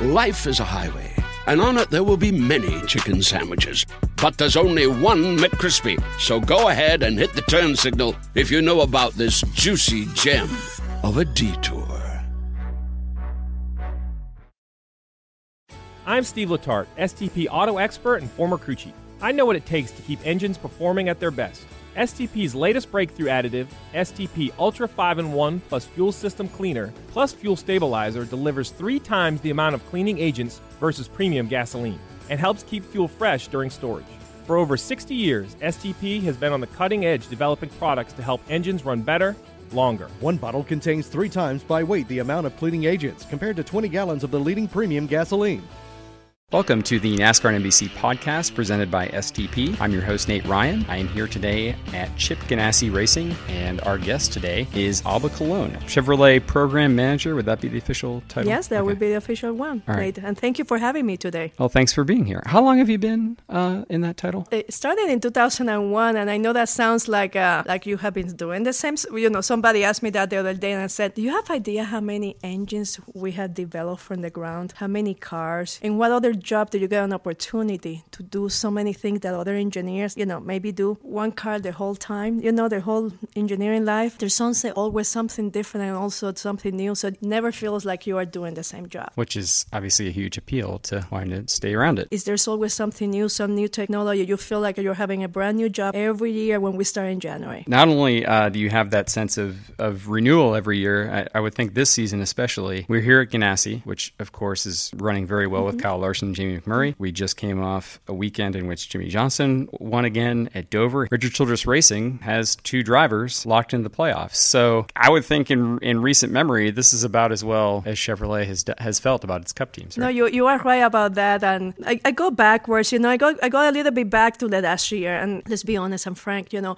Life is a highway, and on it there will be many chicken sandwiches. But there's only one McCrispy. So go ahead and hit the turn signal if you know about this juicy gem of a detour. I'm Steve Letarte, STP auto expert and former crew chief. I know what it takes to keep engines performing at their best. STP's latest breakthrough additive, STP Ultra 5 in 1 plus Fuel System Cleaner plus Fuel Stabilizer, delivers three times the amount of cleaning agents versus premium gasoline and helps keep fuel fresh during storage. For over 60 years, STP has been on the cutting edge developing products to help engines run better, longer. One bottle contains three times by weight the amount of cleaning agents compared to 20 gallons of the leading premium gasoline. Welcome to the NASCAR NBC podcast presented by STP. I'm your host, Nate Ryan. I am here today at Chip Ganassi Racing, and our guest today is Alba Colon, Chevrolet Program Manager. Would that be the official title? Yes, that okay. would be the official one, All right. Nate. And thank you for having me today. Well, thanks for being here. How long have you been uh, in that title? It started in 2001, and I know that sounds like uh, like you have been doing the same. You know, somebody asked me that the other day, and I said, "Do you have idea how many engines we had developed from the ground? How many cars? And what other job do you get an opportunity to do so many things that other engineers, you know, maybe do one car the whole time, you know, their whole engineering life. There's always something different and also something new. So it never feels like you are doing the same job. Which is obviously a huge appeal to wanting to stay around it. Is there's always something new, some new technology. You feel like you're having a brand new job every year when we start in January. Not only uh, do you have that sense of, of renewal every year, I, I, would think this season especially, we're here at Ganassi, which of course is running very well mm-hmm. with Kyle Larson, Jamie McMurray. We just came off a weekend in which Jimmie Johnson won again at Dover. Richard Childress Racing has two drivers locked into the playoffs. So I would think in in recent memory, this is about as well as Chevrolet has has felt about its Cup teams. Right? No, you you are right about that. And I, I go backwards. You know, I go I go a little bit back to the last year. And let's be honest and frank. You know,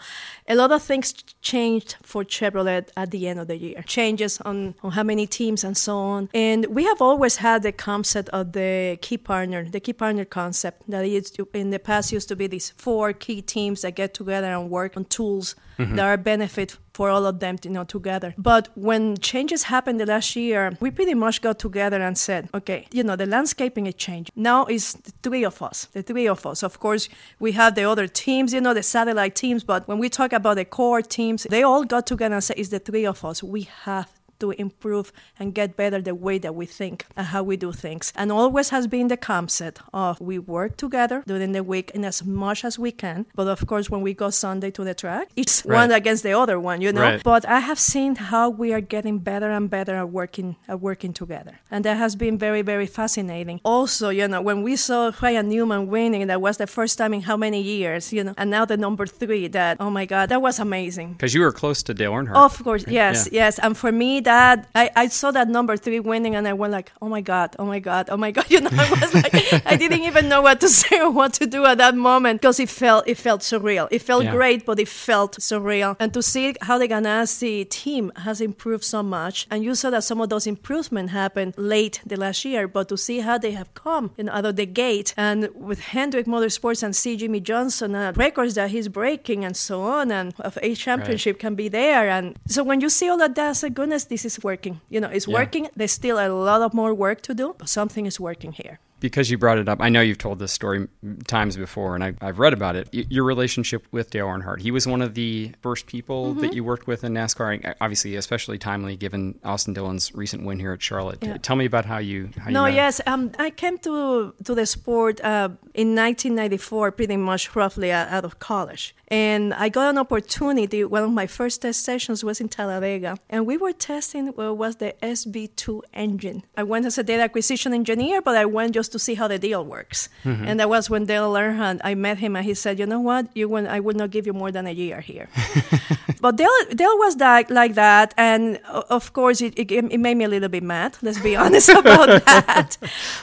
a lot of things changed for Chevrolet at the end of the year. Changes on on how many teams and so on. And we have always had the concept of the key partner the key partner concept that is in the past used to be these four key teams that get together and work on tools mm-hmm. that are benefit for all of them, you know, together. But when changes happened the last year, we pretty much got together and said, okay, you know, the landscaping is changing. Now it's the three of us, the three of us. Of course, we have the other teams, you know, the satellite teams. But when we talk about the core teams, they all got together and said, it's the three of us. We have to improve and get better the way that we think and how we do things. And always has been the concept of we work together during the week in as much as we can. But of course, when we go Sunday to the track, it's right. one against the other one, you know. Right. But I have seen how we are getting better and better at working at working together, and that has been very very fascinating. Also, you know, when we saw Ryan Newman winning, that was the first time in how many years, you know, and now the number three. That oh my God, that was amazing. Because you were close to Dale Earnhardt. Of course, yes, yeah. yes, and for me that I, I saw that number three winning and I went like, oh my god, oh my god, oh my god. You know, I was like, I didn't even know what to say or what to do at that moment because it felt it felt surreal. It felt yeah. great, but it felt surreal. And to see how the Ganassi team has improved so much, and you saw that some of those improvements happened late the last year, but to see how they have come in out of the gate and with Hendrick Motorsports and see Jimmie Johnson and records that he's breaking and so on, and of a championship right. can be there. And so when you see all of that, I goodness, this is working. You know, it's yeah. working. There's still a lot of more work to do, but something is working here because you brought it up, I know you've told this story times before, and I, have read about it. your relationship with Dale Earnhardt. He was one of the first people mm-hmm. that you worked with in NASCAR. Obviously, especially timely given Austin Dillon's recent win here at Charlotte. Yeah. Tell me about how you. How no, you yes, um, I came to to the sport uh, in 1994, pretty much roughly out of college, and I got an opportunity. One of my first test sessions was in Talladega, and we were testing what was the SB2 engine. I went as a data acquisition engineer, but I went just to see how the deal works. Mm-hmm. And that was when Dale Earnhardt, I met him and he said, you know what, you when I would not give you more than a year here. but Dale, Dale was that, like that, and of course it, it, it made me a little bit mad. Let's be honest about that.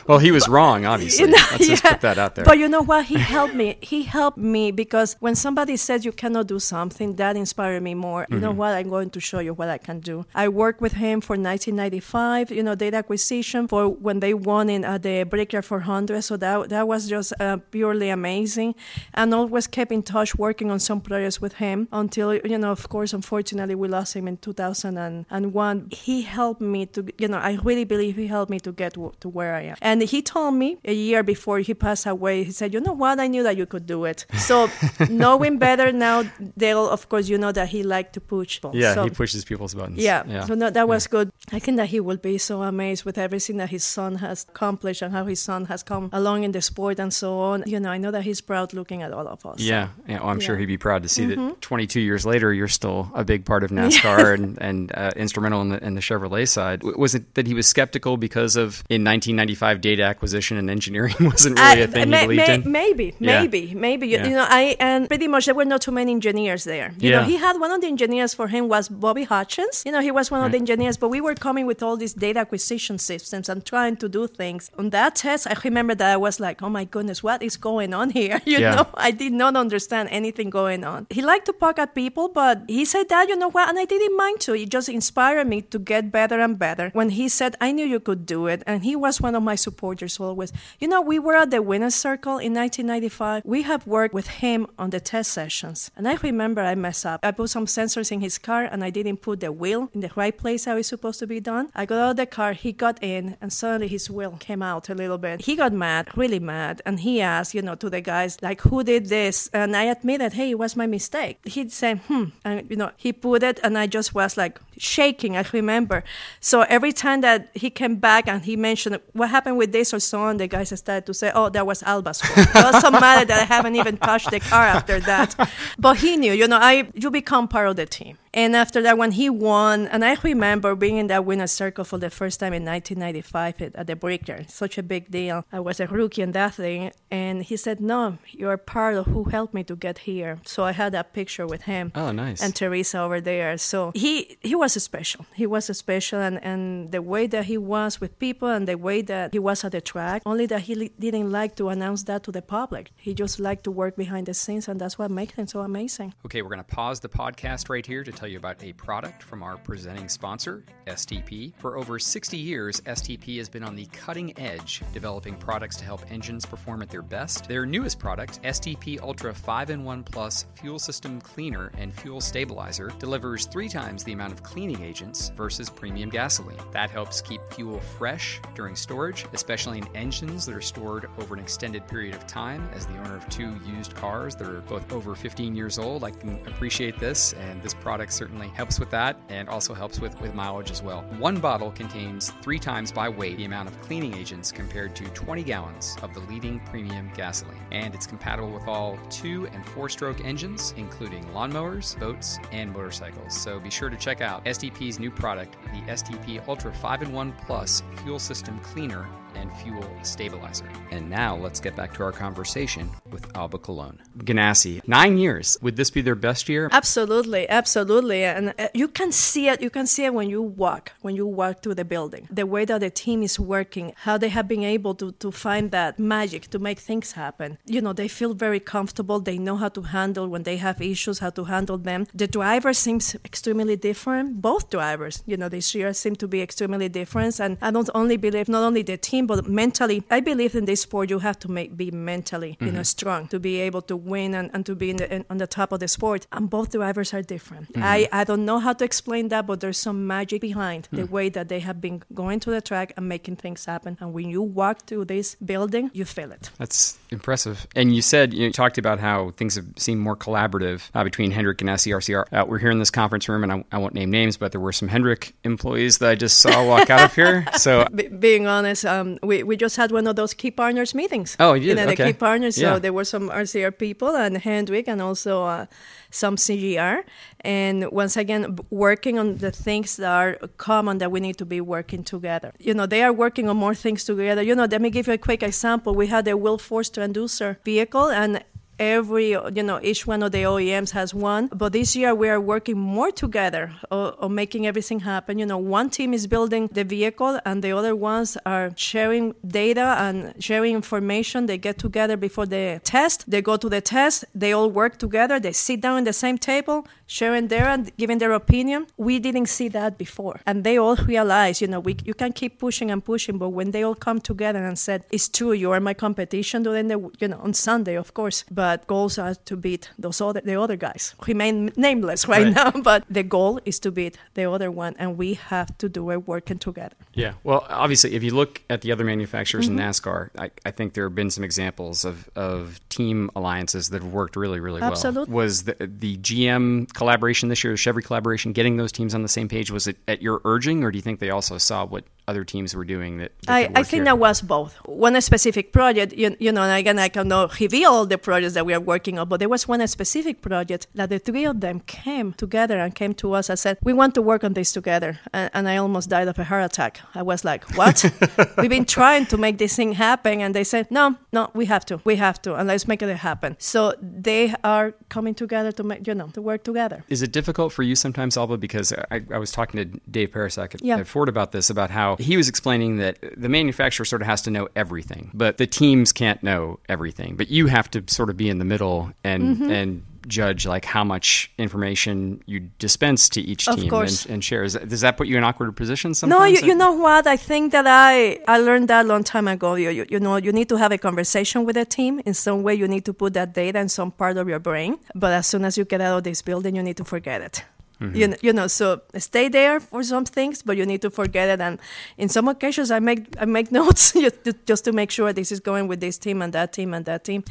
Well, he was wrong, obviously. You know, Let's just put that out there. But you know what? He helped me. He helped me because when somebody says you cannot do something, that inspired me more. You know Mm-hmm. what? I'm going to show you what I can do. I worked with him for 1995. You know, data acquisition for when they won in uh, the Brickyard 400. So that that was just uh, purely amazing, and always kept in touch, working on some projects with him until you know, of course, unfortunately, we lost him in 2001. He helped me to, you know, I really believe he helped me to get w- to where I am. And he told me a year before he passed away, he said, you know what, I knew that you could do it. So knowing better now, Dale, of course, you know that he liked to push. yeah, so, he pushes people's buttons. yeah, yeah. so no, that was good. I think that he will be so amazed with everything that his son has accomplished and how his son has come along in the sport and so on. You know, I know that he's proud looking at all of us. Yeah, yeah well, I'm sure Yeah. Mm-hmm. he'd be proud to see that 22 years later, you're still a big part of NASCAR and, and uh, instrumental in the, in the Chevrolet side. Was it that he was skeptical because of in 1995 data acquisition and engineering wasn't really a I- thing may- he believed may- in? Maybe, Yeah. maybe, maybe. You, Yeah. you know, I and pretty much there were not too many engineers there. You Yeah. know, he had one of the engineers for him was Bobby Hutchins. You know, he was one of the engineers, but we were coming with all these data acquisition systems and trying to do things. On that test, I remember that I was like, "Oh my goodness, what is going on here?" You Yeah. know, I did not understand anything going on. He liked to poke at people, but he said that, you know what, and I didn't mind to. It just inspired me to get better and better. When he said, I knew you could do it, and he was one of my supporters always. You know, we were at the winner's circle in 1995. We have worked with him on the test sessions, and I remember I messed up. I put some sensors in his car, and I didn't put the wheel in the right place how it's supposed to be done. I got out of the car, he got in, and suddenly his wheel came out a little bit. He got mad, really mad, and he asked, you know, to the guys, like, who did this? And I admitted, hey, it was my mistake. He'd say, hmm, and, you know, he put it, and I just was like shaking, I remember. So every time that he came back and he mentioned what happened with this or so on, the guys started to say, oh, that was Alba's fault. I was so mad that I haven't even touched the car after that. But he knew, you know, I you become part of the team. And after that, when he won, and I remember being in that winner's circle for the first time in 1995 at, the Brickyard, such a big deal. I was a rookie in that thing, and he said, "No, you're part of who helped me to get here." So I had that picture with him Oh, nice. and Teresa over there. So he he was special. He was special, and and the way that he was with people, and the way that he was at the track. Only that he didn't like to announce that to the public. He just liked to work behind the scenes, and that's what makes him so amazing. Okay, we're going to pause the podcast right here to tell you about a product from our presenting sponsor, STP. For over 60 years, STP has been on the cutting edge, developing products to help engines perform at their best. Their newest product, STP Ultra 5 in 1 Plus Fuel System Cleaner and Fuel Stabilizer, delivers three times the amount of cleaning agents versus premium gasoline. That helps keep fuel fresh during storage, especially in engines that are stored over an extended period of time. As the owner of two used cars that are both over 15 years old, I can appreciate this, and this product certainly helps with that and also helps with, with mileage as well. One bottle contains three times by weight the amount of cleaning agents compared to 20 gallons of the leading premium gasoline. And it's compatible with all two and four stroke engines, including lawnmowers, boats, and motorcycles. So be sure to check out STP's new product, the STP Ultra 5 in 1 Plus Fuel System Cleaner and Fuel Stabilizer. And now let's get back to our conversation with Alba Colon. Ganassi, nine years. Would this be their best year? Absolutely, absolutely, and uh, you can see it. You can see it when you walk, when you walk through the building. The way that the team is working, how they have been able to to find that magic to make things happen. You know, they feel very comfortable. They know how to handle when they have issues, how to handle them. The driver seems extremely different. Both drivers, you know, this year seem to be extremely different. And I don't only believe not only the team but mentally. I believe in this sport you have to make be mentally, you know, strong to be able to win and, and to be in the, in, on the top of the sport. And both drivers are different. I, I don't know how to explain that, but there's some magic behind the way that they have been going to the track and making things happen. And when you walk through this building, you feel it. That's impressive. And you said you talked about how things have seemed more collaborative uh, between Hendrick and SCRCR. Uh, we're here in this conference room, and I, I won't name names, but there were some Hendrick employees that I just saw walk out of here. So Be being honest, um, um, we, we just had one of those key partners meetings. Oh, you You did? know, the Okay. key partners. Yeah. So there were some RCR people and Hendrick and also uh, some CGR. And once again, working on the things that are common that we need to be working together. You know, they are working on more things together. You know, let me give you a quick example. We had a wheel force to transducer vehicle and every you know each one of the OEMs has one. But this year we are working more together on, making everything happen. You know one team is building the vehicle and the other ones are sharing data and sharing information. They get together before the test. They go to the test. They all work together. They sit down in the same table sharing their and giving their opinion. We didn't see that before. And they all realize you know we, you can keep pushing and pushing but when they all come together and said it's true you are my competition during the you know on sunday of course. But goals are to beat those other the other guys remain nameless right, Right. now but the goal is to beat the other one and we have to do it working together Yeah. Well, obviously, if you look at the other manufacturers Mm-hmm. in NASCAR, I, I think there have been some examples of, of team alliances that have worked really, really well. Absolutely. Was the, the GM collaboration this year, the Chevy collaboration, getting those teams on the same page, was it at your urging, or do you think they also saw what other teams were doing that, that I, I think here? that was both. One specific project, you, you know, and again, I cannot reveal all the projects that we are working on, but there was one specific project that the three of them came together and came to us and said, We want to work on this together. And, and I almost died of a heart attack. I was like, What? We've been trying to make this thing happen. And they said, No, no, we have to. We have to. And let's make it happen. So they are coming together to make, you know, to work together. Is it difficult for you sometimes, Alba? Because I, I was talking to Dave Pericak at, Yeah. at Ford about this, about how he was explaining that the manufacturer sort of has to know everything, but the teams can't know everything. But you have to sort of be in the middle and Mm-hmm. and judge like how much information you dispense to each team and, and share. Is that, does that put you in awkward positions No, sometimes? you, you know what? I think that I I learned that a long time ago. You, you you know you need to have a conversation with a team. In some way, you need to put that data in some part of your brain. But as soon as you get out of this building, you need to forget it. Mm-hmm. You, know, you know, so stay there for some things, but you need to forget it. And in some occasions, I make I make notes just to, just to make sure this is going with this team and that team and that team,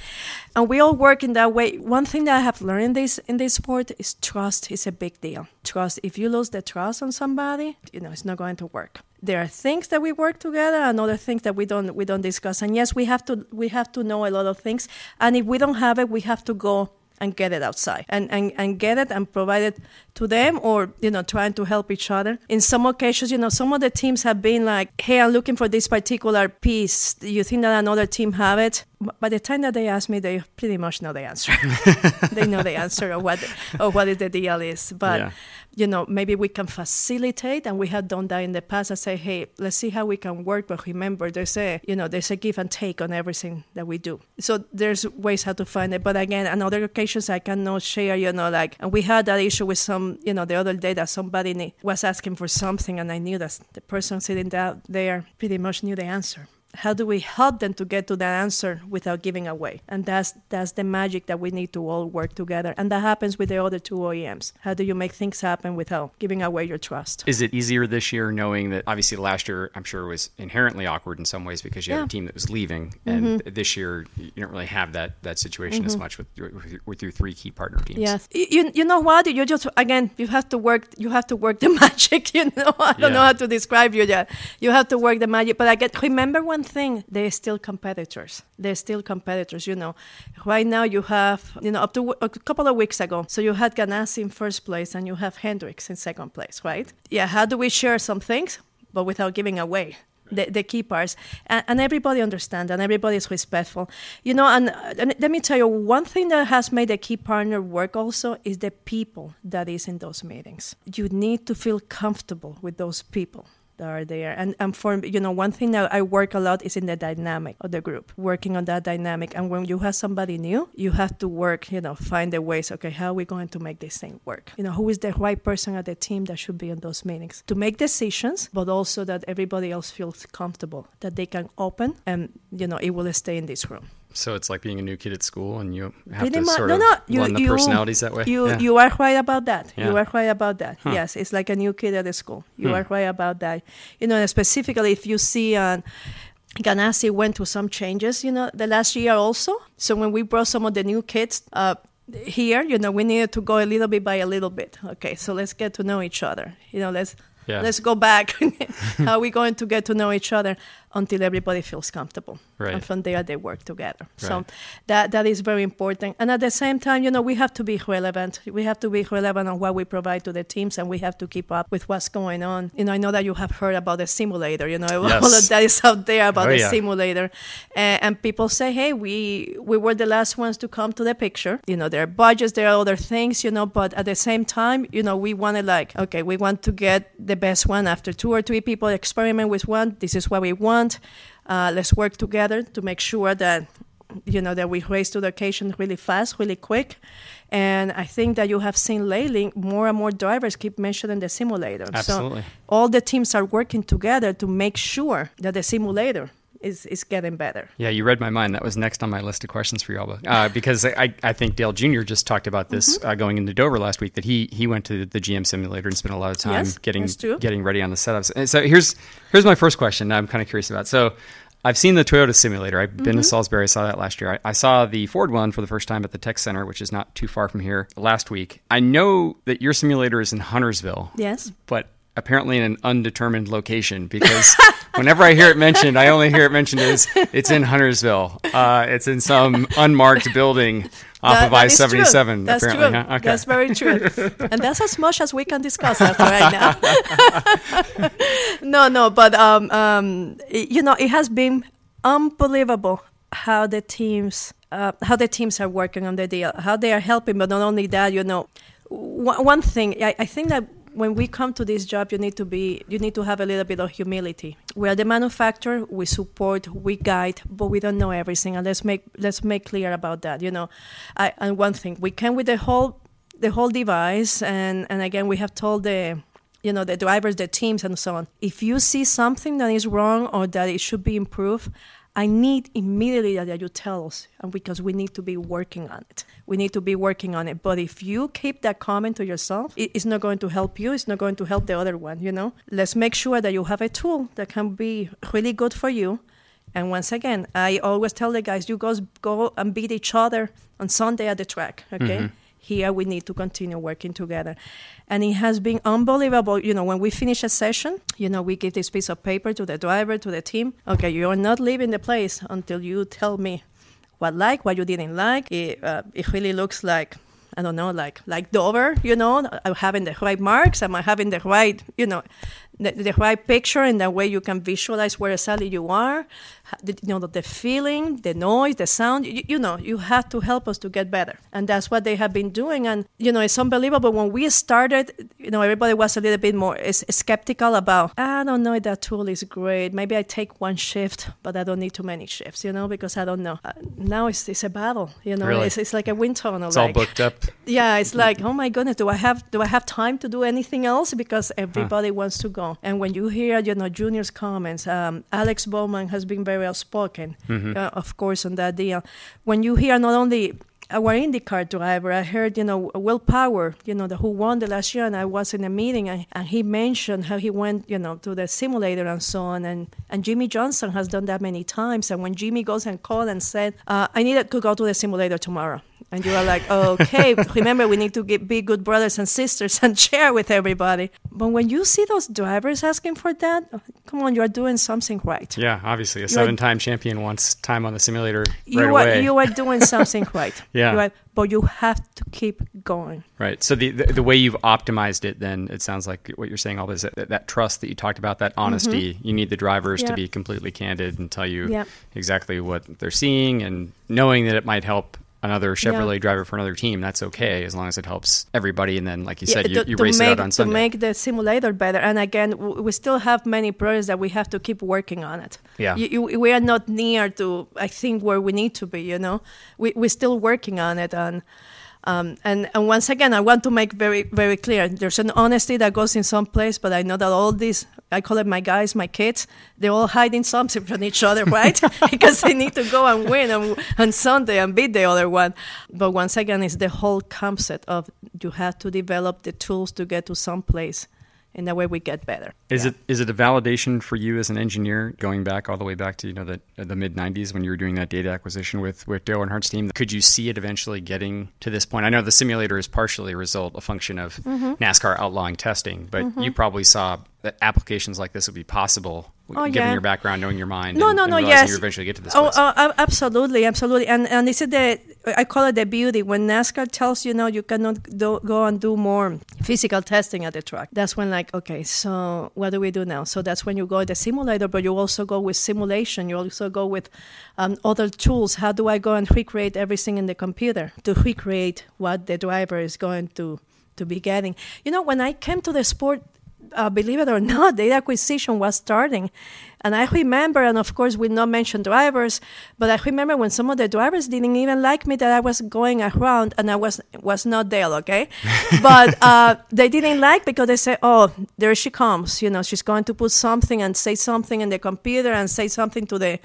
and we all work in that way. One thing that I have learned in this in this sport is trust is a big deal. Trust. If you lose the trust on somebody, you know it's not going to work. There are things that we work together, and other things that we don't we don't discuss. And yes, we have to we have to know a lot of things. And if we don't have it, we have to go and get it outside. And, and, and get it and provide it to them or you know trying to help each other. In some occasions you know some of the teams have been like hey i'm looking for this particular piece. Do you think that another team have it by the time that they ask me they pretty much know the answer. They know the answer of what of what is the deal is. But Yeah. you know maybe we can facilitate and we have done that in the past I say hey let's see how we can work. But remember there's a you know there's a give and take on everything that we do. So there's ways how to find it. But again on other occasions i cannot share you know like and we had that issue with some you know the other day that somebody was asking for something and i knew that the person sitting down there pretty much knew the answer how do we help them to get to that answer without giving away and that's that's the magic that we need to all work together and that happens with the other two oems how do you make things happen without giving away your trust Is it easier this year knowing that obviously last year I'm sure was inherently awkward in some ways because you had a team that was leaving, mm-hmm. and this year you don't really have that that situation as mm-hmm. much with your, with your- with your three key partner teams. Yes. You, you know what? You just again you have to work you have to work the magic, you know. I don't know how to describe you yet. You have to work the magic. But I get remember one thing, they're still competitors. They're still competitors, you know. Right now you have you know, up to a couple of weeks ago, so you had Ganassi in first place and you have Hendricks in second place, right? Yeah, how do we share some things but without giving away? the, the key parts and, and everybody understands and everybody is respectful you know and, and let me tell you one thing that has made a key partner work also is the people that is in those meetings you need to feel comfortable with those people that are there. And, and for you know one thing that i work a lot is in the dynamic of the group working on that dynamic. And when you have somebody new you have to work you know find the ways okay how are we going to make this thing work? You know who is the right person at the team that should be in those meetings? To make decisions but also that everybody else feels comfortable that they can open and you know it will stay in this room So it's like being a new kid at school, and you have Pretty to mu- sort no, of no, you, blend the you, personalities that way. You Yeah. you are right about that. You are right about that. Yes, it's like a new kid at the school. You Hmm. are right about that. You know, specifically if you see um, Ganassi went through some changes, you know, the last year also. So when we brought some of the new kids uh, here, you know, we needed to go a little bit by a little bit. Okay, so let's get to know each other. You know, let's Yeah. Let's go back. How are we going to get to know each other until everybody feels comfortable? Right. And from there, they work together. So that that is very important. And at the same time, you know, we have to be relevant. We have to be relevant on what we provide to the teams, and we have to keep up with what's going on. You know, I know that you have heard about the simulator. You know, Yes. all of that is out there about Oh, the yeah. simulator, and, and people say, "Hey, we we were the last ones to come to the picture." You know, there are budgets, there are other things. You know, but at the same time, you know, we want to like, okay, we want to get the best one. After two or three people experiment with one, this is what we want. Uh, let's work together to make sure that you know that we raise to the occasion really fast, really quick. And I think that you have seen lately more and more drivers keep mentioning the simulator. Absolutely. So all the teams are working together to make sure that the simulator is, is getting better. Yeah, you read my mind. That was next on my list of questions for you, Alba. Uh, because I, I think Dale Jr. just talked about this Mm-hmm. uh, going into Dover last week that he he went to the GM simulator and spent a lot of time Yes, getting getting ready on the setups. And so here's here's my first question. I'm kind of curious about. So I've seen the Toyota simulator. I've been Mm-hmm. to Salisbury. I saw that last year. I, I saw the Ford one for the first time at the Tech Center, which is not too far from here, last week. I know that your simulator is in Huntersville Yes. but apparently in an undetermined location because whenever I hear it mentioned, I only hear it mentioned as it's in Huntersville. Uh, it's in some unmarked building off That- of I seventy seven. That's Apparently, true. huh? Okay. That's very true. and that's as much as we can discuss that right now. no, no, but um, um, you know, it has been unbelievable how the teams uh, how the teams are working on the deal, how they are helping. But not only that, you know, one, one thing I, I think that when we come to this job, you need to be you need to have a little bit of humility. We are the manufacturer, we support, we guide, but we don't know everything. And let's make let's make clear about that. You know, I, and one thing we came with the whole the whole device, and and again we have told the you know the drivers, the teams, and so on. If you see something that is wrong or that it should be improved, I need immediately that you tell us, and because we need to be working on it. We need to be working on it. But if you keep that comment to yourself, it's not going to help you. It's not going to help the other one. You know, let's make sure that you have a tool that can be really good for you. And once again, I always tell the guys, you guys go and beat each other on Sunday at the track. Okay. Mm-hmm. Here we need to continue working together. And it has been unbelievable. You know, when we finish a session, you know, we give this piece of paper to the driver, to the team. Okay, you're not leaving the place until you tell me what like, what you didn't like. It, uh, it really looks like, I don't know, like like Dover, you know, I'm having the right marks, am I having the right, you know, the, the right picture and that way you can visualize where exactly you are, the, you know, the feeling, the noise, the sound, you, you know, you have to help us to get better. And that's what they have been doing. And, you know, it's unbelievable. When we started, you know, everybody was a little bit more skeptical about, I don't know if that tool is great. Maybe I take one shift, but I don't need too many shifts, you know, because I don't know. Uh, now it's, it's a battle, you know, Really? it's, it's like a wind tunnel. It's all booked up. yeah, it's like, oh my goodness, do I have do I have time to do anything else? Because everybody wants to go. And when you hear, you know, Junior's comments, um, Alex Bowman has been very outspoken, uh, of course, on that deal. When you hear not only our IndyCar driver, I heard, you know, Will Power, you know, the, who won the last year, and I was in a meeting, and, and he mentioned how he went, you know, to the simulator and so on, and, and Jimmie Johnson has done that many times. And when Jimmie goes and called and said, uh, I need to go to the simulator tomorrow, and you are like, okay, remember we need to get, be good brothers and sisters and share with everybody. But when you see those drivers asking for that, come on, you are doing something right. Yeah, obviously, a seven-time champion wants time on the simulator You right are away. you are doing something right. Yeah. You are- but you have to keep going. Right. So the, the the way you've optimized it, then it sounds like what you're saying, all is that, that trust that you talked about, that honesty. You need the drivers to Mm-hmm. Be completely candid and tell you Yeah. exactly what they're seeing, and knowing that it might help another Chevrolet driver for another team. That's okay as long as it helps everybody. And then, like you said, you, to, you to race make, it out on to Sunday. make the simulator better. And again, we still have many projects that we have to keep working on it. Yeah. You, you, we are not near to, I think, where we need to be. You know, we we're still working on it and. Um, and, and once again, I want to make very, very clear there's an honesty that goes in some place, but I know that all these, I call it my guys, my kids, they're all hiding something from each other, right? because they need to go and win on, on Sunday and beat the other one. But once again, it's the whole concept of you have to develop the tools to get to some place. And that way we get better. Is Yeah. it is it a validation for you as an engineer going back all the way back to you know the the mid '90s when you were doing that data acquisition with with Dale Earnhardt's team? Could you see it eventually getting to this point? I know the simulator is partially a result, a function of Mm-hmm. NASCAR outlawing testing, but you probably saw that applications like this would be possible, Oh, given yeah. your background, knowing your mind. No, and, no, no. realizing Yes. You eventually get to this Oh, oh, absolutely, absolutely. And and this is the I call it the beauty when NASCAR tells you no, you cannot do, go and do more physical testing at the track. That's when like okay, so what do we do now? So that's when you go to the simulator, but you also go with simulation. You also go with um, other tools. How do I go and recreate everything in the computer to recreate what the driver is going to to be getting? You know, when I came to the sport uh, believe it or not, data acquisition was starting. And I remember, and of course, we not mention drivers, but I remember when some of the drivers didn't even like me that I was going around and I was was not there, okay? but uh, they didn't like because they said, "Oh, there she comes. You know, she's going to put something and say something in the computer and say something to the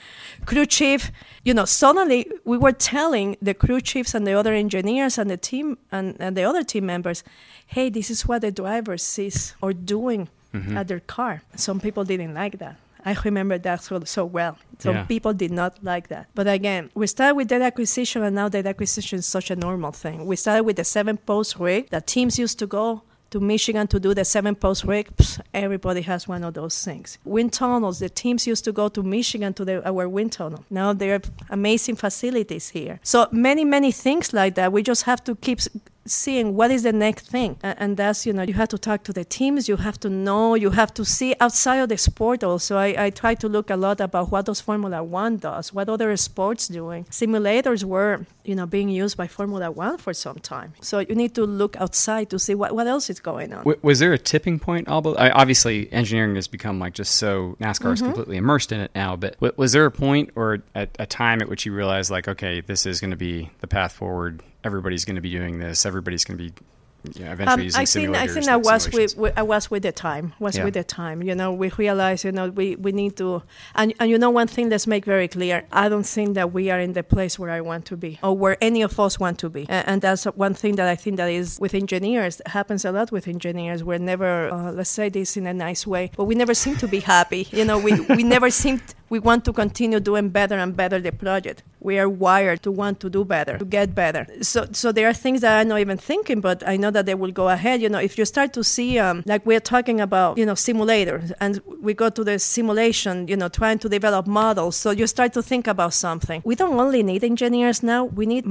crew chief." You know, suddenly we were telling the crew chiefs and the other engineers and the team and, and the other team members, "Hey, this is what the driver sees or doing at their car." Some people didn't like that. I remember that so, so well. So Yeah. people did not like that. But again, we started with data acquisition, and now data acquisition is such a normal thing. We started with the seven post rig that teams used to go to Michigan to do the seven post rig. Everybody has one of those things. Wind tunnels, the teams used to go to Michigan to the, our wind tunnel. Now there are amazing facilities here. So many, many things like that. We just have to keep seeing what is the next thing and that's you know you have to talk to the teams you have to know you have to see outside of the sport also i, I try to look a lot about what does formula one does what other sports doing simulators were you know being used by formula one for some time so you need to look outside to see what, what else is going on W- was there a tipping point, Alba? I, obviously, engineering has become like just so NASCAR Mm-hmm. is completely immersed in it now. But w- was there a point or a, a time at which you realized, like, okay, this is going to be the path forward. Everybody's going to be doing this. Everybody's going to be you know, eventually Um, using I think simulators. I think I was with, with I was with the time. Was Yeah. with the time. You know, we realized you know we, we need to and and you know one thing. Let's make very clear. I don't think that we are in the place where I want to be or where any of us want to be. And, and that's one thing that I think that is with engineers happens a lot with engineers. We're never uh, let's say this in a nice way, but we never seem to be happy. You know, we we never seem. We want to continue doing better and better the project. We are wired to want to do better, to get better. So, so there are things that I'm not even thinking, but I know that they will go ahead. You know, if you start to see, um, like we're talking about, you know, simulators, and we go to the simulation, you know, trying to develop models. So you start to think about something. We don't only need engineers now. We need,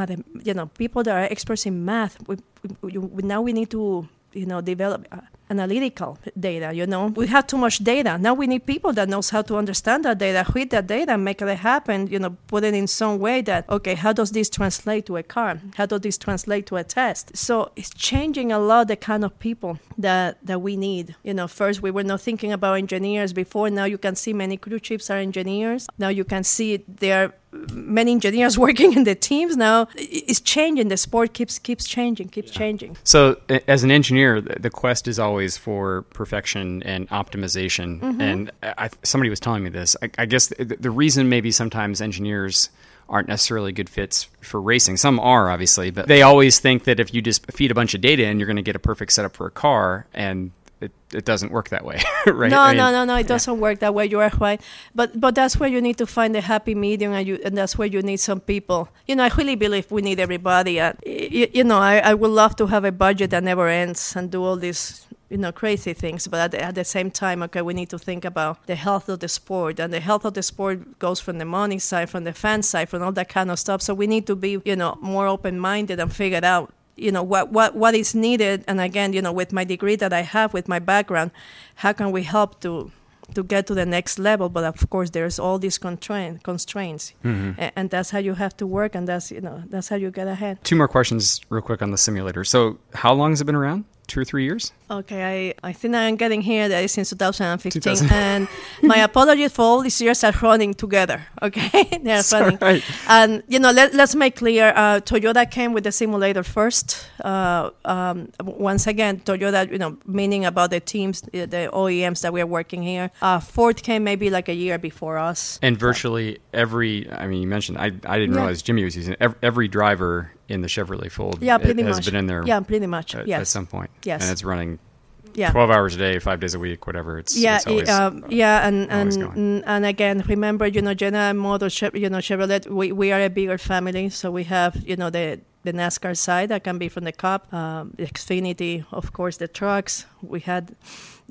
you know, people that are experts in math. We, we, now we need to, you know, develop. Uh, analytical data you know? We have too much data. Now we need people that knows how to understand that data read that data make it happen you know put it in some way that okay how does this translate to a car? How does this translate to a test? So it's changing a lot the kind of people that that we need. You know first we were not thinking about engineers before. Now you can see many crew chiefs are engineers. Now you can see there are many engineers working in the teams now. It's changing. The sport keeps keeps changing keeps changing. So, as an engineer, the the quest is always for perfection and optimization. Mm-hmm. And I, somebody was telling me this. I, I guess the, the reason maybe sometimes engineers aren't necessarily good fits for racing. Some are, obviously, but they always think that if you just feed a bunch of data in, you're going to get a perfect setup for a car, and it, it doesn't work that way, right? No, I mean, no, no, no. It doesn't work that way. You are right, but but that's where you need to find the happy medium, and you and that's where you need some people. You know, I really believe we need everybody. And you, you know, I, I would love to have a budget that never ends and do all these you know crazy things but at the, at the same time okay we need to think about the health of the sport. And the health of the sport goes from the money side from the fan side from all that kind of stuff. So we need to be you know more open-minded and figure out you know what what what is needed. And again you know with my degree that i have with my background how can we help to to get to the next level? But of course there's all these constraint, constraints. Mm-hmm. A- and that's how you have to work and that's you know that's how you get ahead. Two more questions, real quick, on the simulator. So, how long has it been around? Two or three years? Okay, I, I think I'm getting here that is since 2015. 2000. and my apologies for all these years are running together. Okay, they are running. right. And you know, let, let's make clear: uh, Toyota came with the simulator first. Uh, um, once again, Toyota, you know, meaning about the teams, the OEMs that we are working here. Uh, Ford came maybe like a year before us. And virtually every, I mean, you mentioned, I, I didn't Yeah. realize Jimmie was using it. Every, every driver in the Chevrolet Fold Yeah, uh, pretty has much. been in there Yeah, pretty much. at, yes. at some point. Yes. And it's running yeah. 12 hours a day, five days a week, whatever. It's, yeah, it's always, um, yeah, and and and again, remember, you know, General Motors, you know, Chevrolet, we, we are a bigger family, so we have, you know, the the NASCAR side that can be from the Cup, um, the Xfinity, of course, the trucks. We had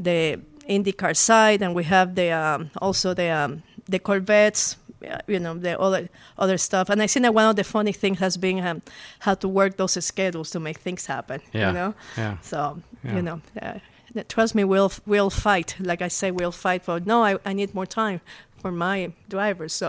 the IndyCar side, and we have the um, also the um, the Corvettes uh, you know the other other stuff and i think that one of the funny things has been um, how to work those schedules to make things happen Yeah. you know Yeah. so Yeah. you know uh, trust me we'll we'll fight like i say we'll fight for no i, I need more time for my drivers so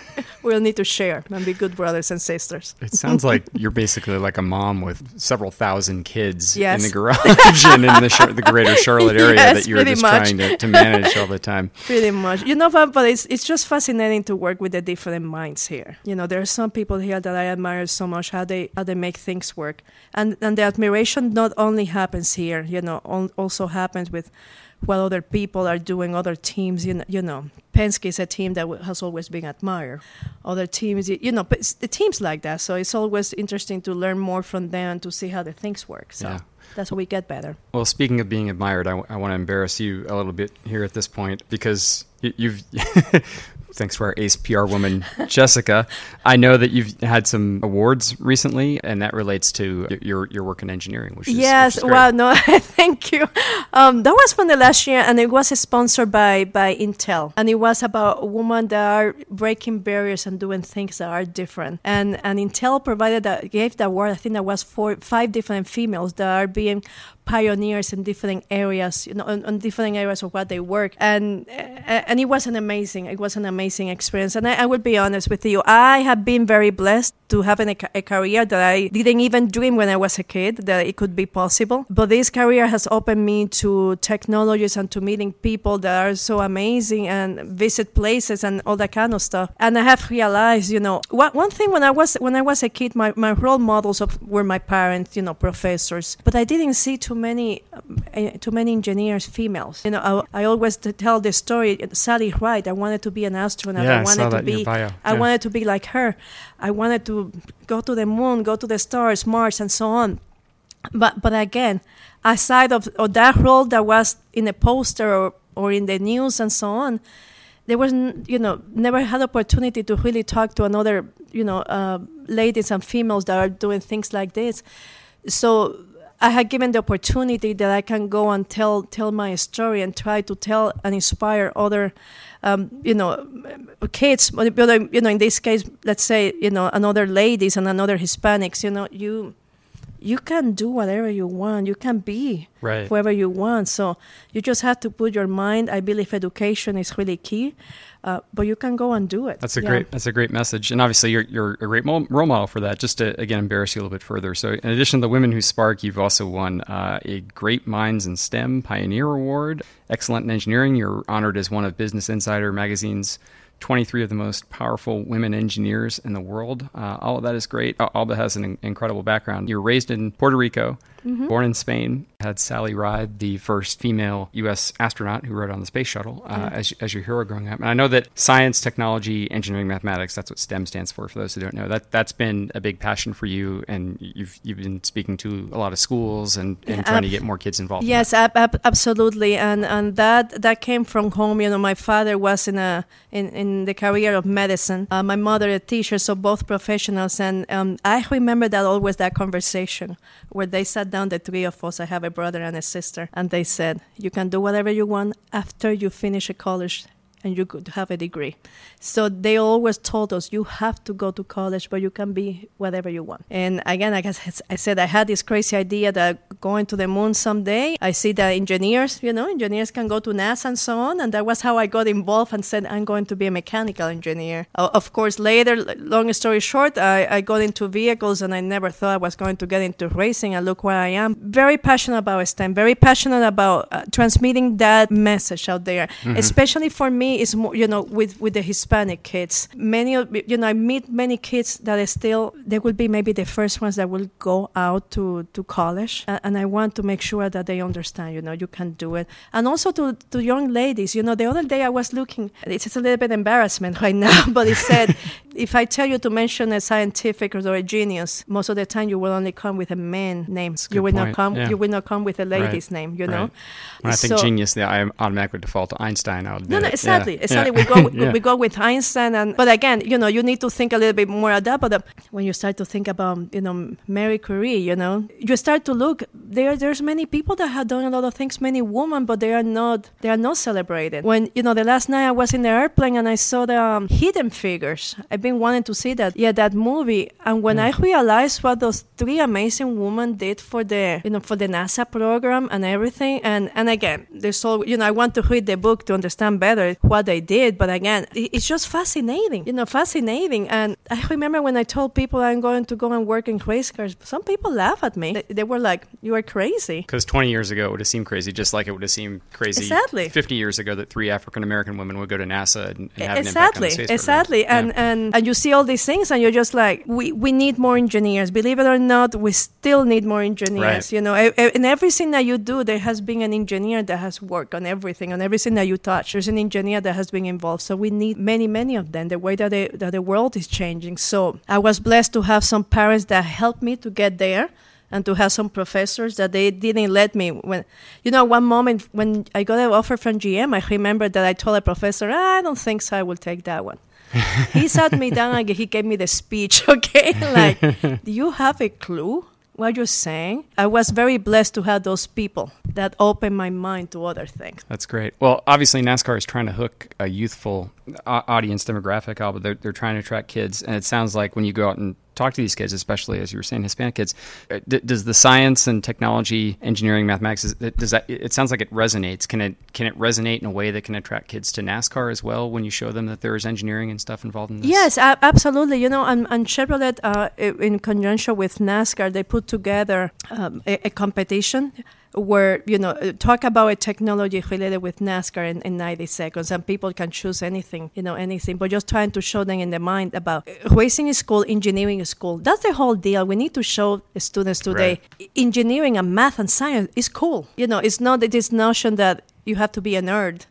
we'll need to share and be good brothers and sisters It sounds like you're basically like a mom with several thousand kids Yes. in the garage and in the, Char- the greater Charlotte area Yes, that you're just much. trying to, to manage all the time. pretty much you know but, it's, it's just fascinating to work with the different minds here you know there are some people here that i admire so much how they how they make things work and and the admiration not only happens here you know al- also happens with what other people are doing other teams you know, you know. Penske is a team that has always been admired. Other teams you know but the teams like that so it's always interesting to learn more from them to see how the things work so Yeah. that's how we get better. Well, speaking of being admired, I, want to embarrass you a little bit here at this point because y- you've, thanks to our ace PR woman, Jessica, I know that you've had some awards recently, and that relates to your, your work in engineering, which is yes which is wow no thank you. Um, that was from the last year and it was sponsored by by Intel. And it was about women that are breaking barriers and doing things that are different. And and Intel provided that gave the award i think that was for five different females that are being pioneers in different areas you know on, on different areas of what they work. And and it was an amazing it was an amazing experience. And I, I would be honest with you i have been very blessed to have a, a career that i didn't even dream when i was a kid that it could be possible. But this career has opened me to technologies and to meeting people that are so amazing and visit places and all that kind of stuff. And i have realized you know what, one thing when i was when i was a kid my, my role models of, were my parents you know professors. But i didn't see too many eh, too many engineers females. You know i, I always tell the story. Sally Ride i wanted to be an astronaut. Yeah, i I wanted saw to be i Yeah. wanted to be like her i wanted to go to the moon go to the stars mars and so on. But but again aside of, of that role that was in a poster or, or in the news and so on there was you know never had opportunity to really talk to another you know uh, ladies and females that are doing things like this. So I had given the opportunity that I can go and tell tell my story and try to tell and inspire other, um, you know, kids. You know, in this case, let's say you know another ladies and another Hispanics. You know, you you can do whatever you want. You can be Right. whoever you want. So you just have to put your mind. I believe education is really key, uh, but you can go and do it. That's a Yeah. great. That's a great message, and obviously you're you're a great role model for that. Just to again embarrass you a little bit further. So, in addition to the Women Who Spark, you've also won uh, a Great Minds in STEM Pioneer Award, Excellent in Engineering. You're honored as one of Business Insider magazine's 23 of the most powerful women engineers in the world. Uh, all of that is great. Alba has an in- incredible background. You're raised in Puerto Rico, born in Spain. Had Sally Ride, the first female U.S. astronaut who rode on the space shuttle, uh, as, as your hero growing up. And I know that science, technology, engineering, mathematics, that's what STEM stands for, for those who don't know. That, that's been a big passion for you, and you've, you've been speaking to a lot of schools and, and trying to get more kids involved. in Yes, ab- ab- absolutely, and and that that came from home. You know, my father was in a in, in the career of medicine. Uh, my mother a teacher, so both professionals. And um, I remember that always that conversation where they sat down, the three of us. I have a brother and a sister, and they said, "You can do whatever you want after you finish a college." And you could have a degree. So they always told us you have to go to college, but you can be whatever you want. And again, I guess I said I had this crazy idea that going to the moon someday. I see that engineers, you know, engineers can go to NASA and so on. And that was how I got involved and said I'm going to be a mechanical engineer. Of course, later, long story short, I, I got into vehicles and I never thought I was going to get into racing. And look where I am. Very passionate about STEM. Very passionate about uh, transmitting that message out there, especially for me. Is more, you know, with with the Hispanic kids. Many of you know, I meet many kids that are still they will be maybe the first ones that will go out to to college, and I want to make sure that they understand. You know, you can do it, and also to to young ladies. You know, the other day I was looking. It's a little bit embarrassment right now, but it said if I tell you to mention a scientific or a genius, most of the time you will only come with a man name. You will not come. Yeah. You will not come with a lady's Right. name. You Right. know. When I think So- genius, yeah, I automatically default to Einstein. I'll No, no, it. Exactly, Yeah. exactly. Yeah. We go, Yeah. we go with Einstein, and but again, you know, you need to think a little bit more about that. But uh, when you start to think about, you know, Mary Curie, you know, you start to look. There, there's many people that have done a lot of things, many women, but they are not, they are not celebrated. When you know, the last night I was in the airplane and I saw the um, Hidden Figures. I've been wanting to see that, yeah, that movie. And when I realized what those three amazing women did for the, you know, for the NASA program and everything, and and again, there's all, you know, I want to read the book to understand better what they did, but again, it's just fascinating, you know, fascinating. And I remember when I told people I'm going to go and work in race cars, some people laugh at me. They, they were like, "You are crazy." Because 20 years ago, it would have seemed crazy, just like it would have seemed crazy Exactly. 50 years ago that three African American women would go to NASA and, and have an impact on exactly program. exactly and, Yeah. and and you see all these things and you're just like we we need more engineers believe it or not we still need more engineers Right. you know in everything that you do there has been an engineer that has worked on everything on everything that you touch there's an engineer that has been involved. So we need many many of them the way that, they, that the world is changing. So i was blessed to have some parents that helped me to get there and to have some professors that they didn't let me. When you know one moment when i got an offer from gm i remember that i told a professor "Ah, i don't think so i will take that one. He sat me down and he gave me the speech okay? Like do you have a clue what you're saying i was very blessed to have those people that opened my mind to other things That's great. Well, obviously, NASCAR is trying to hook a youthful uh, audience demographic, Albert. They're, they're trying to attract kids. And it sounds like when you go out and talk to these kids, especially as you were saying, Hispanic kids, uh, d- does the science and technology, engineering, mathematics, does that, it sounds like it resonates. Can it, can it resonate in a way that can attract kids to NASCAR as well when you show them that there is engineering and stuff involved in this? Yes, absolutely. You know, and, and Chevrolet, uh, in conjunction with NASCAR, they put together um, a, a competition where you know talk about a technology related with NASCAR in, in 90 seconds, and people can choose anything, you know, anything. But just trying to show them in the mind about racing is school, engineering is school. That's the whole deal. We need to show students today Right. engineering and math and science is cool. You know, it's not this notion that you have to be a nerd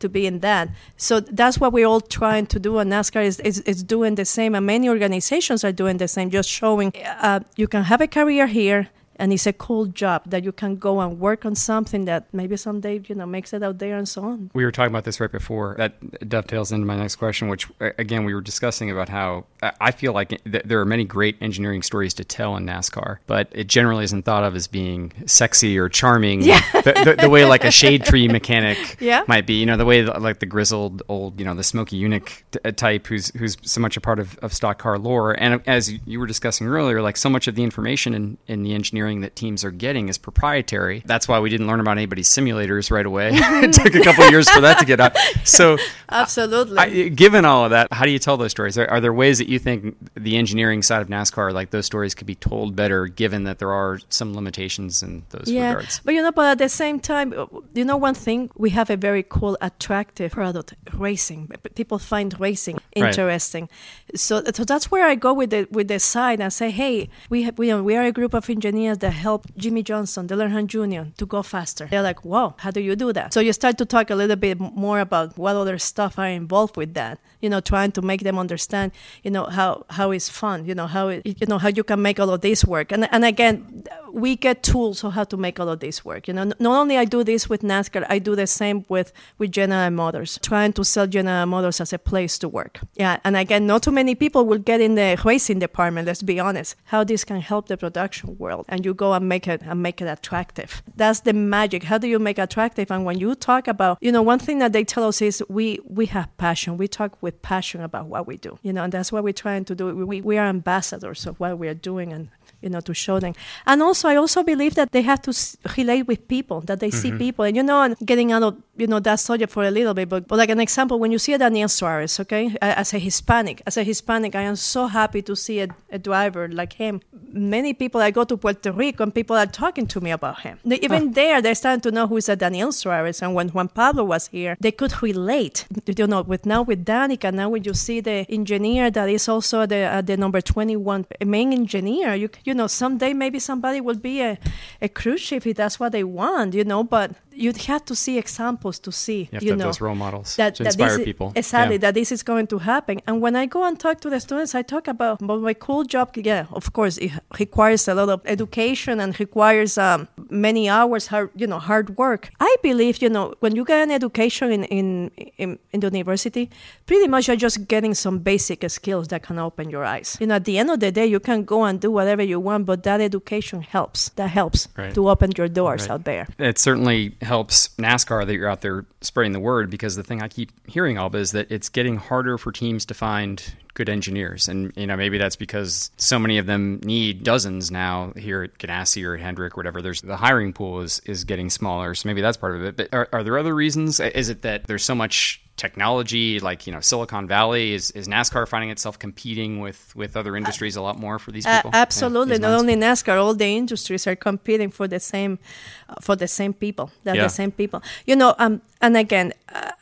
to be in that. So that's what we're all trying to do. And NASCAR is, is, is doing the same, and many organizations are doing the same, just showing uh, you can have a career here. And it's a cool job that you can go and work on something that maybe someday you know makes it out there and so on. We were talking about this right before. That dovetails into my next question, which again we were discussing about how I feel like there are many great engineering stories to tell in NASCAR, but it generally isn't thought of as being sexy or charming. Yeah. the, the, the way like a shade tree mechanic Yeah. might be. You know, the way like the grizzled old, you know, the Smokey Yunick uh, type who's who's so much a part of, of stock car lore. And as you were discussing earlier, like so much of the information in, in the engineering that teams are getting is proprietary. That's why we didn't learn about anybody's simulators right away. it took a couple of years for that to get out. So, Absolutely. I, given all of that, how do you tell those stories? Are, are there ways that you think the engineering side of NASCAR, like those stories, could be told better, given that there are some limitations in those yeah, regards? but you know, but at the same time, you know, one thing we have a very cool, attractive product: racing. People find racing Right. interesting, so so that's where I go with the with the side and say, hey, we have, we we are a group of engineers that helped Jimmie Johnson, Dale Earnhardt Jr. to go faster. They're like, wow, how do you do that? So you start to talk a little bit more about what other stuff are involved with that. You know, trying to make them understand, you know, how how it's fun. You know, how it, you know how you can make all of this work. And and again, we get tools on how to make all of this work. You know, not only I do this with NASCAR, I do the same with with General Motors, trying to sell General Motors as a place to work. Yeah, and again, not too many people will get in the racing department. Let's be honest. How this can help the production world, and you go and make it and make it attractive. That's the magic. How do you make attractive? And when you talk about, you know, one thing that they tell us is we we have passion. We talk with passion about what we do. You know, and that's what we're trying to do. We we are ambassadors of what we are doing and you know to show them. And also i also believe that they have to s- relate with people that they see people. And you know and getting out of you know that subject for a little bit but, but like an example when you see a daniel suarez okay as a hispanic as a hispanic i am so happy to see a, a driver like him. Many people i go to puerto rico and people are talking to me about him. They- even there they're starting to know who is a daniel suarez. And when juan pablo was here they could relate you know with now with danica now when you see the engineer that is also the uh, the number 21 main engineer you you know someday maybe somebody will be a, a crew chief if that's what they want you know but you have to see examples to see. You have you to have know, those role models that, to that inspire this is- people. Exactly, Yeah. that this is going to happen. And when I go and talk to the students, I talk about, about my cool job. Yeah, of course, it requires a lot of education and requires um, many hours, hard, you know, hard work. I believe, you know, when you get an education in, in, in, in the university, pretty much you're just getting some basic skills that can open your eyes. You know, at the end of the day, you can go and do whatever you want, but that education helps. That helps Right. to open your doors Right. out there. It certainly helps NASCAR that you're out there spreading the word because the thing I keep hearing, Alba, is that it's getting harder for teams to find good engineers. And, you know, maybe that's because so many of them need dozens now here at Ganassi or at Hendrick, or whatever. There's the hiring pool is, is getting smaller. So maybe that's part of it. But are, are there other reasons? Is it that there's so much technology like you know silicon valley is, is nascar finding itself competing with with other industries a lot more for these Uh, people Yeah, absolutely. these Not minds? only NASCAR, all the industries are competing for the same, uh, for the same people. They're Yeah. the same people. You know, um, and again,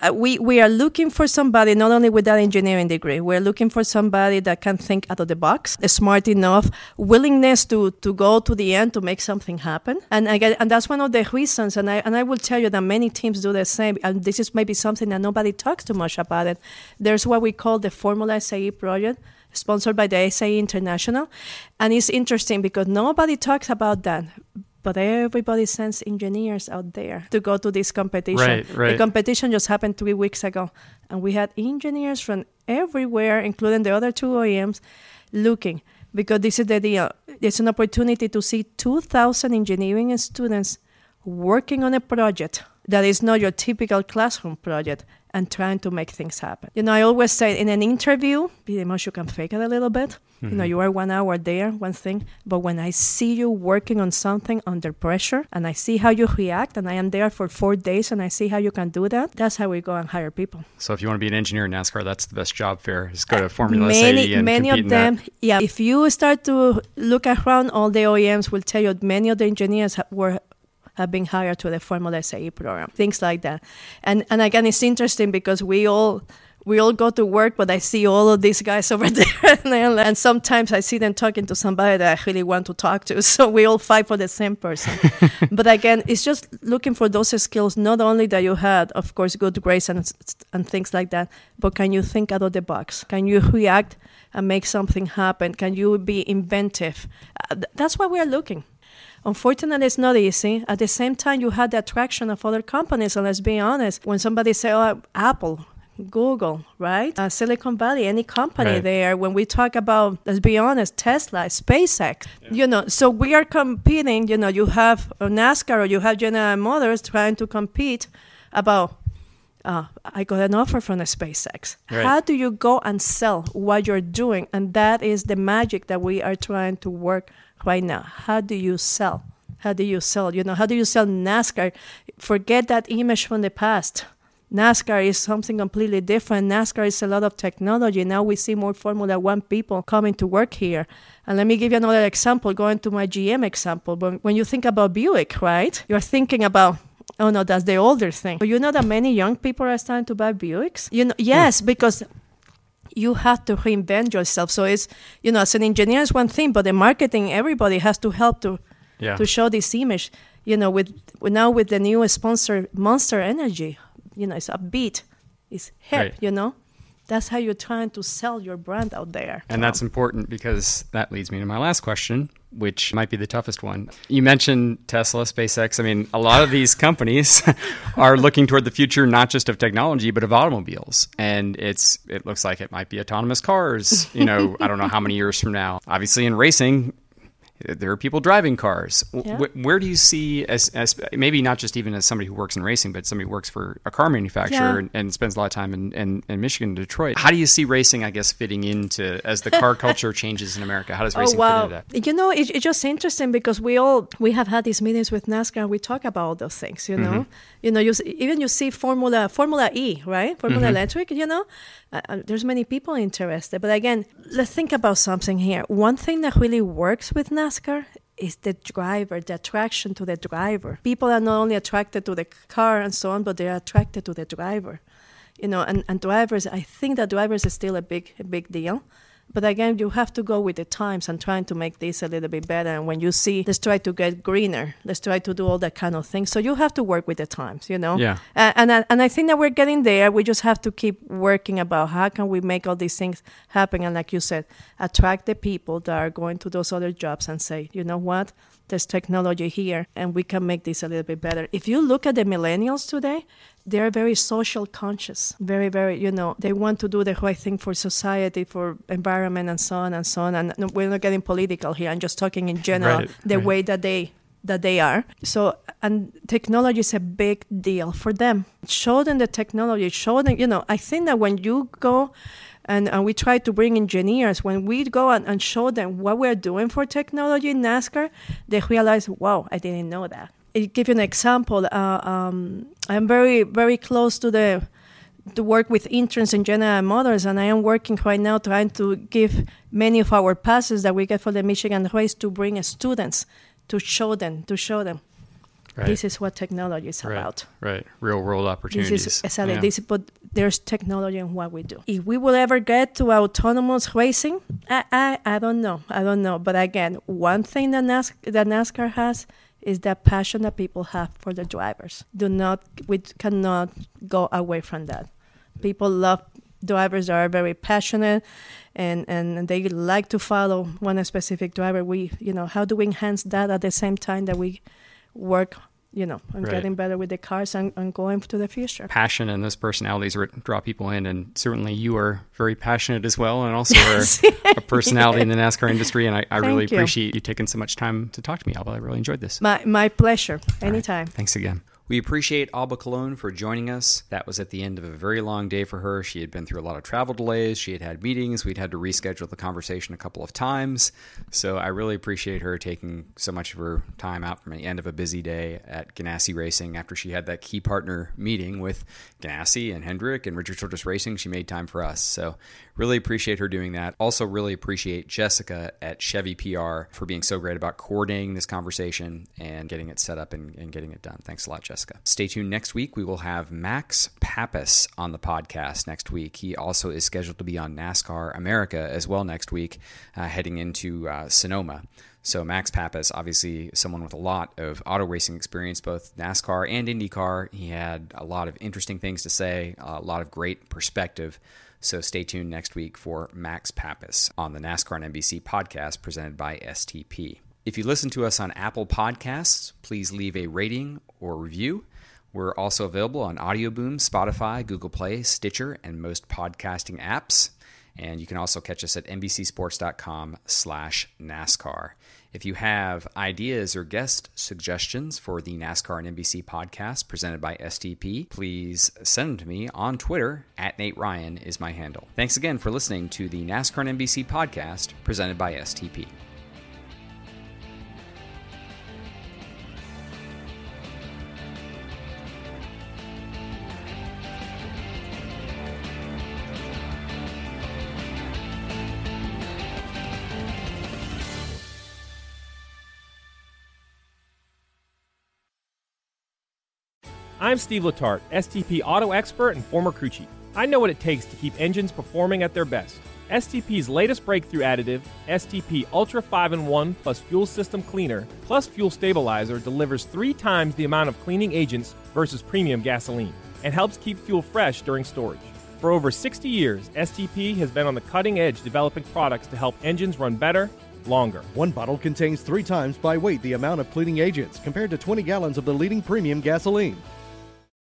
uh, we we are looking for somebody not only with that engineering degree. We're looking for somebody that can think out of the box, smart enough, willingness to to go to the end to make something happen. And again, and that's one of the reasons. And I and I will tell you that many teams do the same. And this is maybe something that nobody talks too much about it. There's what we call the Formula SAE project sponsored by the SAE International. And it's interesting because nobody talks about that. But everybody sends engineers out there to go to this competition. Right, right. The competition just happened three weeks ago. And we had engineers from everywhere, including the other two OEMs, looking. Because this is the deal. It's an opportunity to see 2,000 engineering students working on a project that is not your typical classroom project and trying to make things happen. You know, I always say in an interview, pretty much you can fake it a little bit. You know, mm-hmm. you are one hour there, one thing, but when I see you working on something under pressure and I see how you react, and I am there for four days and I see how you can do that, that's how we go and hire people. so if you want to be an engineer in nascar that's the best job fair is go to formula many, and many of in that. them, yeah. If you start to look around, all the OEMs will tell you many of the engineers were have been hired to the Formula SAE program, things like that. And and again, it's interesting because we all we all go to work, but I see all of these guys over there, and, and sometimes I see them talking to somebody that I really want to talk to. So we all fight for the same person. but again, it's just looking for those skills. Not only that you had, of course, good grades and and things like that, but can you think out of the box? Can you react and make something happen? Can you be inventive? Uh, that's what we are looking. Unfortunately, it's not easy. At the same time, you had the attraction of other companies. And let's be honest, when somebody say, "Oh, Apple," Google, right? Uh, Silicon Valley, any company Right. there. When we talk about, let's be honest, Tesla, SpaceX, you know, so we are competing. You know, you have uh, NASCAR or you have General Motors trying to compete about. Uh, I got an offer from SpaceX. Right. How do you go and sell what you're doing? And that is the magic that we are trying to work right now. How do you sell? How do you sell? You know, how do you sell NASCAR? Forget that image from the past. NASCAR is something completely different. NASCAR is a lot of technology. Now we see more Formula One people coming to work here. And let me give you another example, going to my GM example. But when you think about Buick, right, you're thinking about, oh no, that's the older thing. But you know that many young people are starting to buy Buicks? You know, yes, because you have to reinvent yourself. So it's, you know, as an engineer is one thing, but the marketing, everybody has to help to Yeah. to show this image. You know, with with- now with the new sponsor Monster Energy, you know, it's upbeat, it's hip. Right. You know, that's how you're trying to sell your brand out there. And that's important because that leads me to my last question, which might be the toughest one. You mentioned Tesla, SpaceX. I mean, a lot of these companies are looking toward the future, not just of technology, but of automobiles. And it's it looks like it might be autonomous cars. You know, I don't know how many years from now. Obviously, in racing. There are people driving cars. Yeah. wh- Where do you see, as, as maybe not just even as somebody who works in racing, but somebody who works for a car manufacturer Yeah. and, and spends a lot of time in, in, in Michigan, Detroit? How do you see racing, I guess, fitting into as the car culture changes in America? How does Oh racing wow! fit into that? You know, it, it's just interesting because we all we have had these meetings with NASCAR. We talk about all those things. You know, mm-hmm. you know, you even you see Formula Formula E, right? Formula mm-hmm. Electric. You know, uh, there's many people interested. But again, let's think about something here. One thing that really works with NASCAR is the driver, the attraction to the driver. People are not only attracted to the car and so on, but they're attracted to the driver. You know, and, and drivers, I think that drivers is still a big, a big deal. But again, you have to go with the times and trying to make this a little bit better. And when you see, let's try to get greener, let's try to do all that kind of thing. So you have to work with the times, you know. Yeah. Uh, and I, and I think that we're getting there. We just have to keep working about how can we make all these things happen. And like you said, attract the people that are going to those other jobs and say, you know what, there's technology here, and we can make this a little bit better. If you look at the millennials today, they're very social conscious, very, very, you know, they want to do the right thing for society, for environment, and so on and so on. And we're not getting political here. I'm just talking in general, Right, the right. way that they that they are. So, and technology is a big deal for them. Show them the technology. Show them, you know. I think that when you go. And, and we try to bring engineers when we go and, and show them what we're doing for technology in NASCAR, they realize, wow, I didn't know that. Give you an example. Uh, um, I'm very, very close to the to work with interns in General Motors, and I am working right now trying to give many of our passes that we get for the Michigan race to bring students to show them, to show them. Right. This is what technology is right. about. Right. Real world opportunities. This is exactly Yeah. this, but there's technology in what we do. If we will ever get to autonomous racing, I, I, I don't know. I don't know. But again, one thing that, that NASCAR has is that passion that people have for the drivers. Do not, we cannot go away from that. People love drivers are very passionate and, and they like to follow one specific driver. We, you know, how do we enhance that at the same time that we work, you know, on Right. getting better with the cars and, and going to the future? passion and those personalities draw people in and certainly you are very passionate as well and also a personality in the NASCAR industry and I, I really you. appreciate you taking so much time to talk to me Alba. I really enjoyed this. My, my pleasure. Anytime. Thanks again. We appreciate Alba Colon for joining us. That was at the end of a very long day for her. She had been through a lot of travel delays. She had had meetings. We'd had to reschedule the conversation a couple of times. So I really appreciate her taking so much of her time out from the end of a busy day at Ganassi Racing after she had that key partner meeting with Ganassi and Hendrick and Richard Childress Racing. She made time for us. So really appreciate her doing that. Also, really appreciate Jessica at Chevy PR for being so great about coordinating this conversation and getting it set up and, and getting it done. Thanks a lot, Jessica. Stay tuned next week. We will have Max Pappas on the podcast next week. He also is scheduled to be on NASCAR America as well next week, uh, heading into uh, Sonoma. So Max Pappas, obviously someone with a lot of auto racing experience, both NASCAR and IndyCar. He had a lot of interesting things to say, a lot of great perspective. So stay tuned next week for Max Pappas on the NASCAR and NBC podcast presented by STP. If you listen to us on Apple Podcasts, please leave a rating or review. We're also available on Audioboom, Spotify, Google Play, Stitcher, and most podcasting apps. And you can also catch us at NBCSports.com slash NASCAR. If you have ideas or guest suggestions for the NASCAR and NBC podcast presented by STP, please send them to me on Twitter. At Nate Ryan is my handle. Thanks again for listening to the NASCAR and NBC podcast presented by STP. I'm Steve Letarte, STP auto expert and former crew chief. I know what it takes to keep engines performing at their best. STP's latest breakthrough additive, STP Ultra 5 in 1 plus Fuel System Cleaner plus Fuel Stabilizer, delivers three times the amount of cleaning agents versus premium gasoline and helps keep fuel fresh during storage. For over 60 years, STP has been on the cutting edge developing products to help engines run better, longer. One bottle contains three times by weight the amount of cleaning agents compared to 20 gallons of the leading premium gasoline.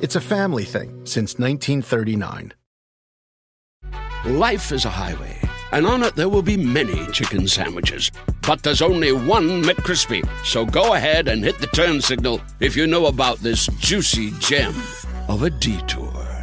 it's a family thing since 1939. Life is a highway, and on it there will be many chicken sandwiches. But there's only one McCrispy. So go ahead and hit the turn signal if you know about this juicy gem of a detour.